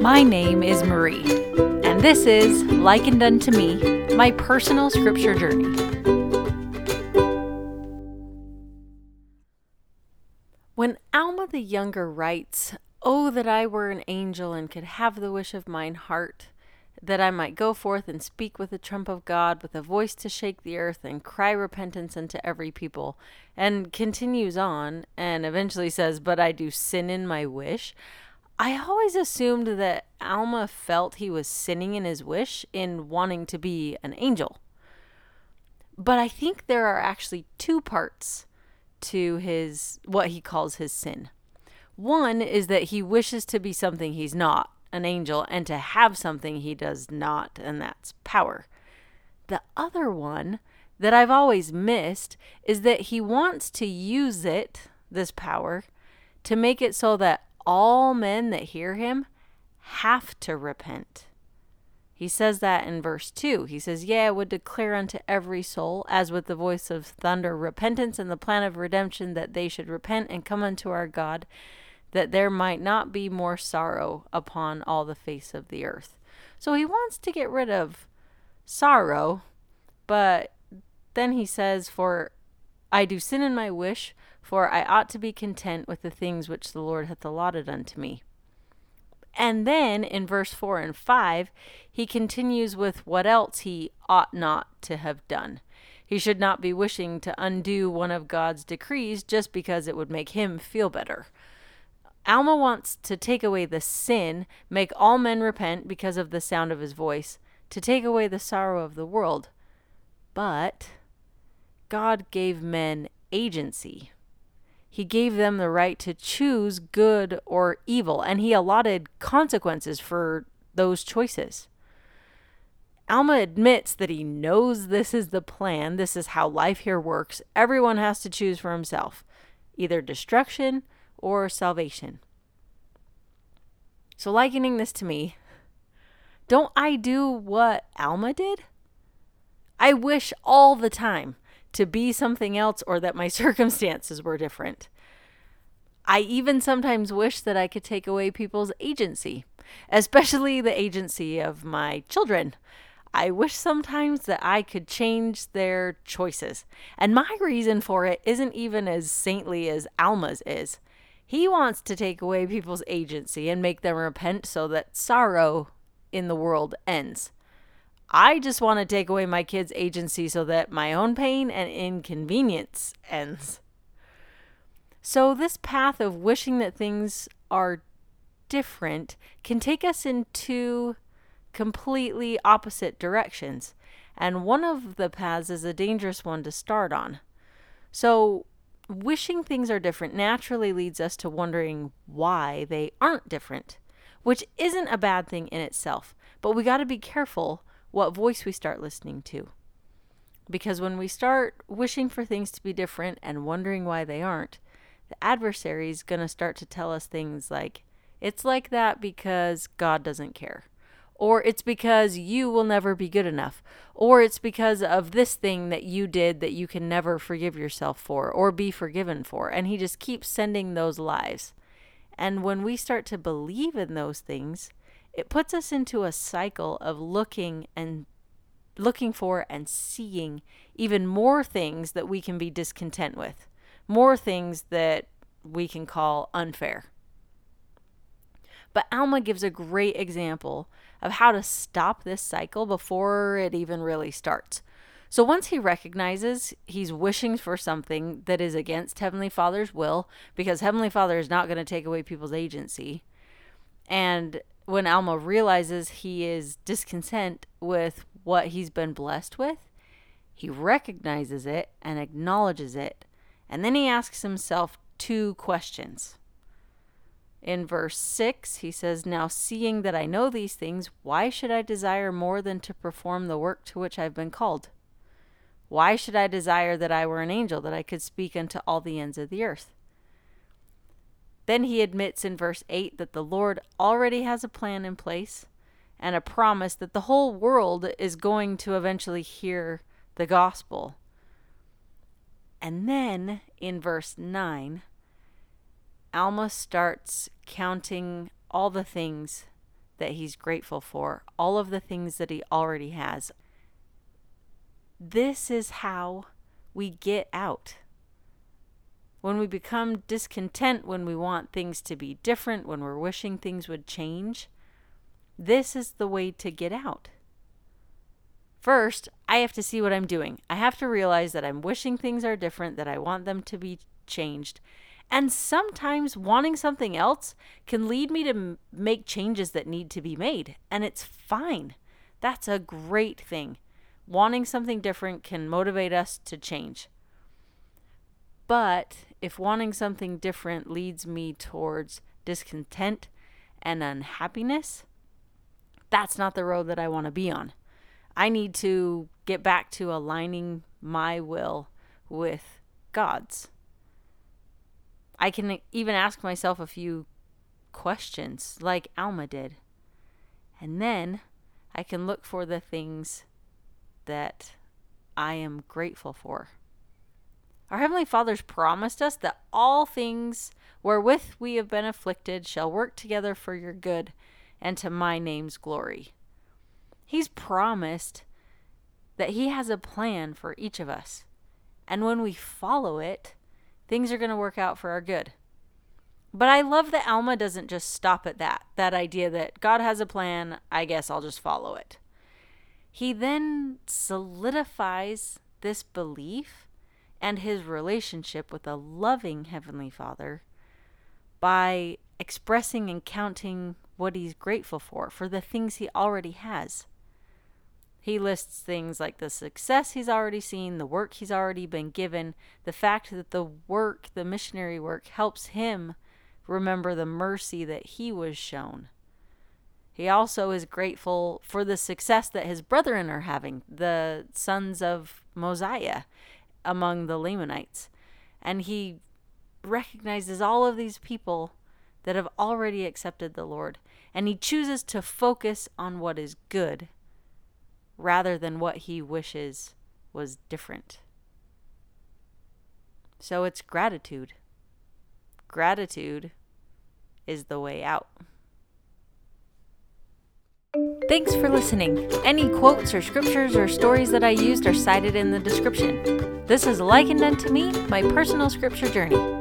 My name is Marie, and this is Likened Unto Me, my personal scripture journey. When Alma the Younger writes, Oh, that I were an angel and could have the wish of mine heart, that I might go forth and speak with the trump of God, with a voice to shake the earth, and cry repentance unto every people. And continues on, and eventually says, But I do sin in my wish. I always assumed that Alma felt he was sinning in his wish in wanting to be an angel. But I think there are actually two parts to his what he calls his sin. One is that he wishes to be something he's not, an angel and to have something he does not, and that's power. The other one that I've always missed is that he wants to use it, this power, to make it so that all men that hear him have to repent. He says that in verse 2. He says, Yea, I would declare unto every soul, as with the voice of thunder, repentance and the plan of redemption, that they should repent and come unto our God, that there might not be more sorrow upon all the face of the earth. So he wants to get rid of sorrow, but then he says, For I do sin in my wish, for I ought to be content with the things which the Lord hath allotted unto me. And then in verse 4 and 5, he continues with what else he ought not to have done. He should not be wishing to undo one of God's decrees just because it would make him feel better. Alma wants to take away the sin, make all men repent because of the sound of his voice, to take away the sorrow of the world. But God gave men agency. He gave them the right to choose good or evil, and he allotted consequences for those choices. Alma admits that he knows this is the plan, this is how life here works. Everyone has to choose for himself either destruction or salvation. So, likening this to me, don't I do what Alma did? I wish all the time to be something else or that my circumstances were different. I even sometimes wish that I could take away people's agency, especially the agency of my children. I wish sometimes that I could change their choices. And my reason for it isn't even as saintly as Alma's is. He wants to take away people's agency and make them repent so that sorrow in the world ends. I just want to take away my kids' agency so that my own pain and inconvenience ends. So, this path of wishing that things are different can take us in two completely opposite directions. And one of the paths is a dangerous one to start on. So, wishing things are different naturally leads us to wondering why they aren't different, which isn't a bad thing in itself. But we got to be careful what voice we start listening to. Because when we start wishing for things to be different and wondering why they aren't, the adversary is going to start to tell us things like, it's like that because God doesn't care or it's because you will never be good enough, or it's because of this thing that you did that you can never forgive yourself for or be forgiven for. And he just keeps sending those lies. And when we start to believe in those things, it puts us into a cycle of looking and looking for and seeing even more things that we can be discontent with, more things that we can call unfair. But Alma gives a great example of how to stop this cycle before it even really starts. So once he recognizes he's wishing for something that is against Heavenly Father's will, because Heavenly Father is not going to take away people's agency, and when Alma realizes he is discontent with what he's been blessed with, he recognizes it and acknowledges it, and then he asks himself two questions. In verse 6, he says, Now seeing that I know these things, why should I desire more than to perform the work to which I've been called? Why should I desire that I were an angel, that I could speak unto all the ends of the earth? Then he admits in verse 8 that the Lord already has a plan in place and a promise that the whole world is going to eventually hear the gospel. And then in verse 9, Alma starts counting all the things that he's grateful for, all of the things that he already has. This is how we get out. When we become discontent, when we want things to be different, when we're wishing things would change, this is the way to get out. First, I have to see what I'm doing. I have to realize that I'm wishing things are different, that I want them to be changed. And sometimes wanting something else can lead me to m- make changes that need to be made. And it's fine. That's a great thing. Wanting something different can motivate us to change. But if wanting something different leads me towards discontent and unhappiness, that's not the road that I want to be on. I need to get back to aligning my will with God's. I can even ask myself a few questions like Alma did. And then I can look for the things that I am grateful for. Our Heavenly Father's promised us that all things wherewith we have been afflicted shall work together for your good and to my name's glory. He's promised that He has a plan for each of us. And when we follow it, things are going to work out for our good. But I love that Alma doesn't just stop at that, that idea that God has a plan, I guess I'll just follow it. He then solidifies this belief and his relationship with a loving Heavenly Father by expressing and counting what he's grateful for, for the things he already has. He lists things like the success he's already seen, the work he's already been given, the fact that the work, the missionary work, helps him remember the mercy that he was shown. He also is grateful for the success that his brethren are having, the sons of Mosiah among the Lamanites. And he recognizes all of these people that have already accepted the Lord. And he chooses to focus on what is good rather than what he wishes was different. So it's gratitude. Gratitude is the way out. Thanks for listening. Any quotes or scriptures or stories that I used are cited in the description. This is likened unto me, my personal scripture journey.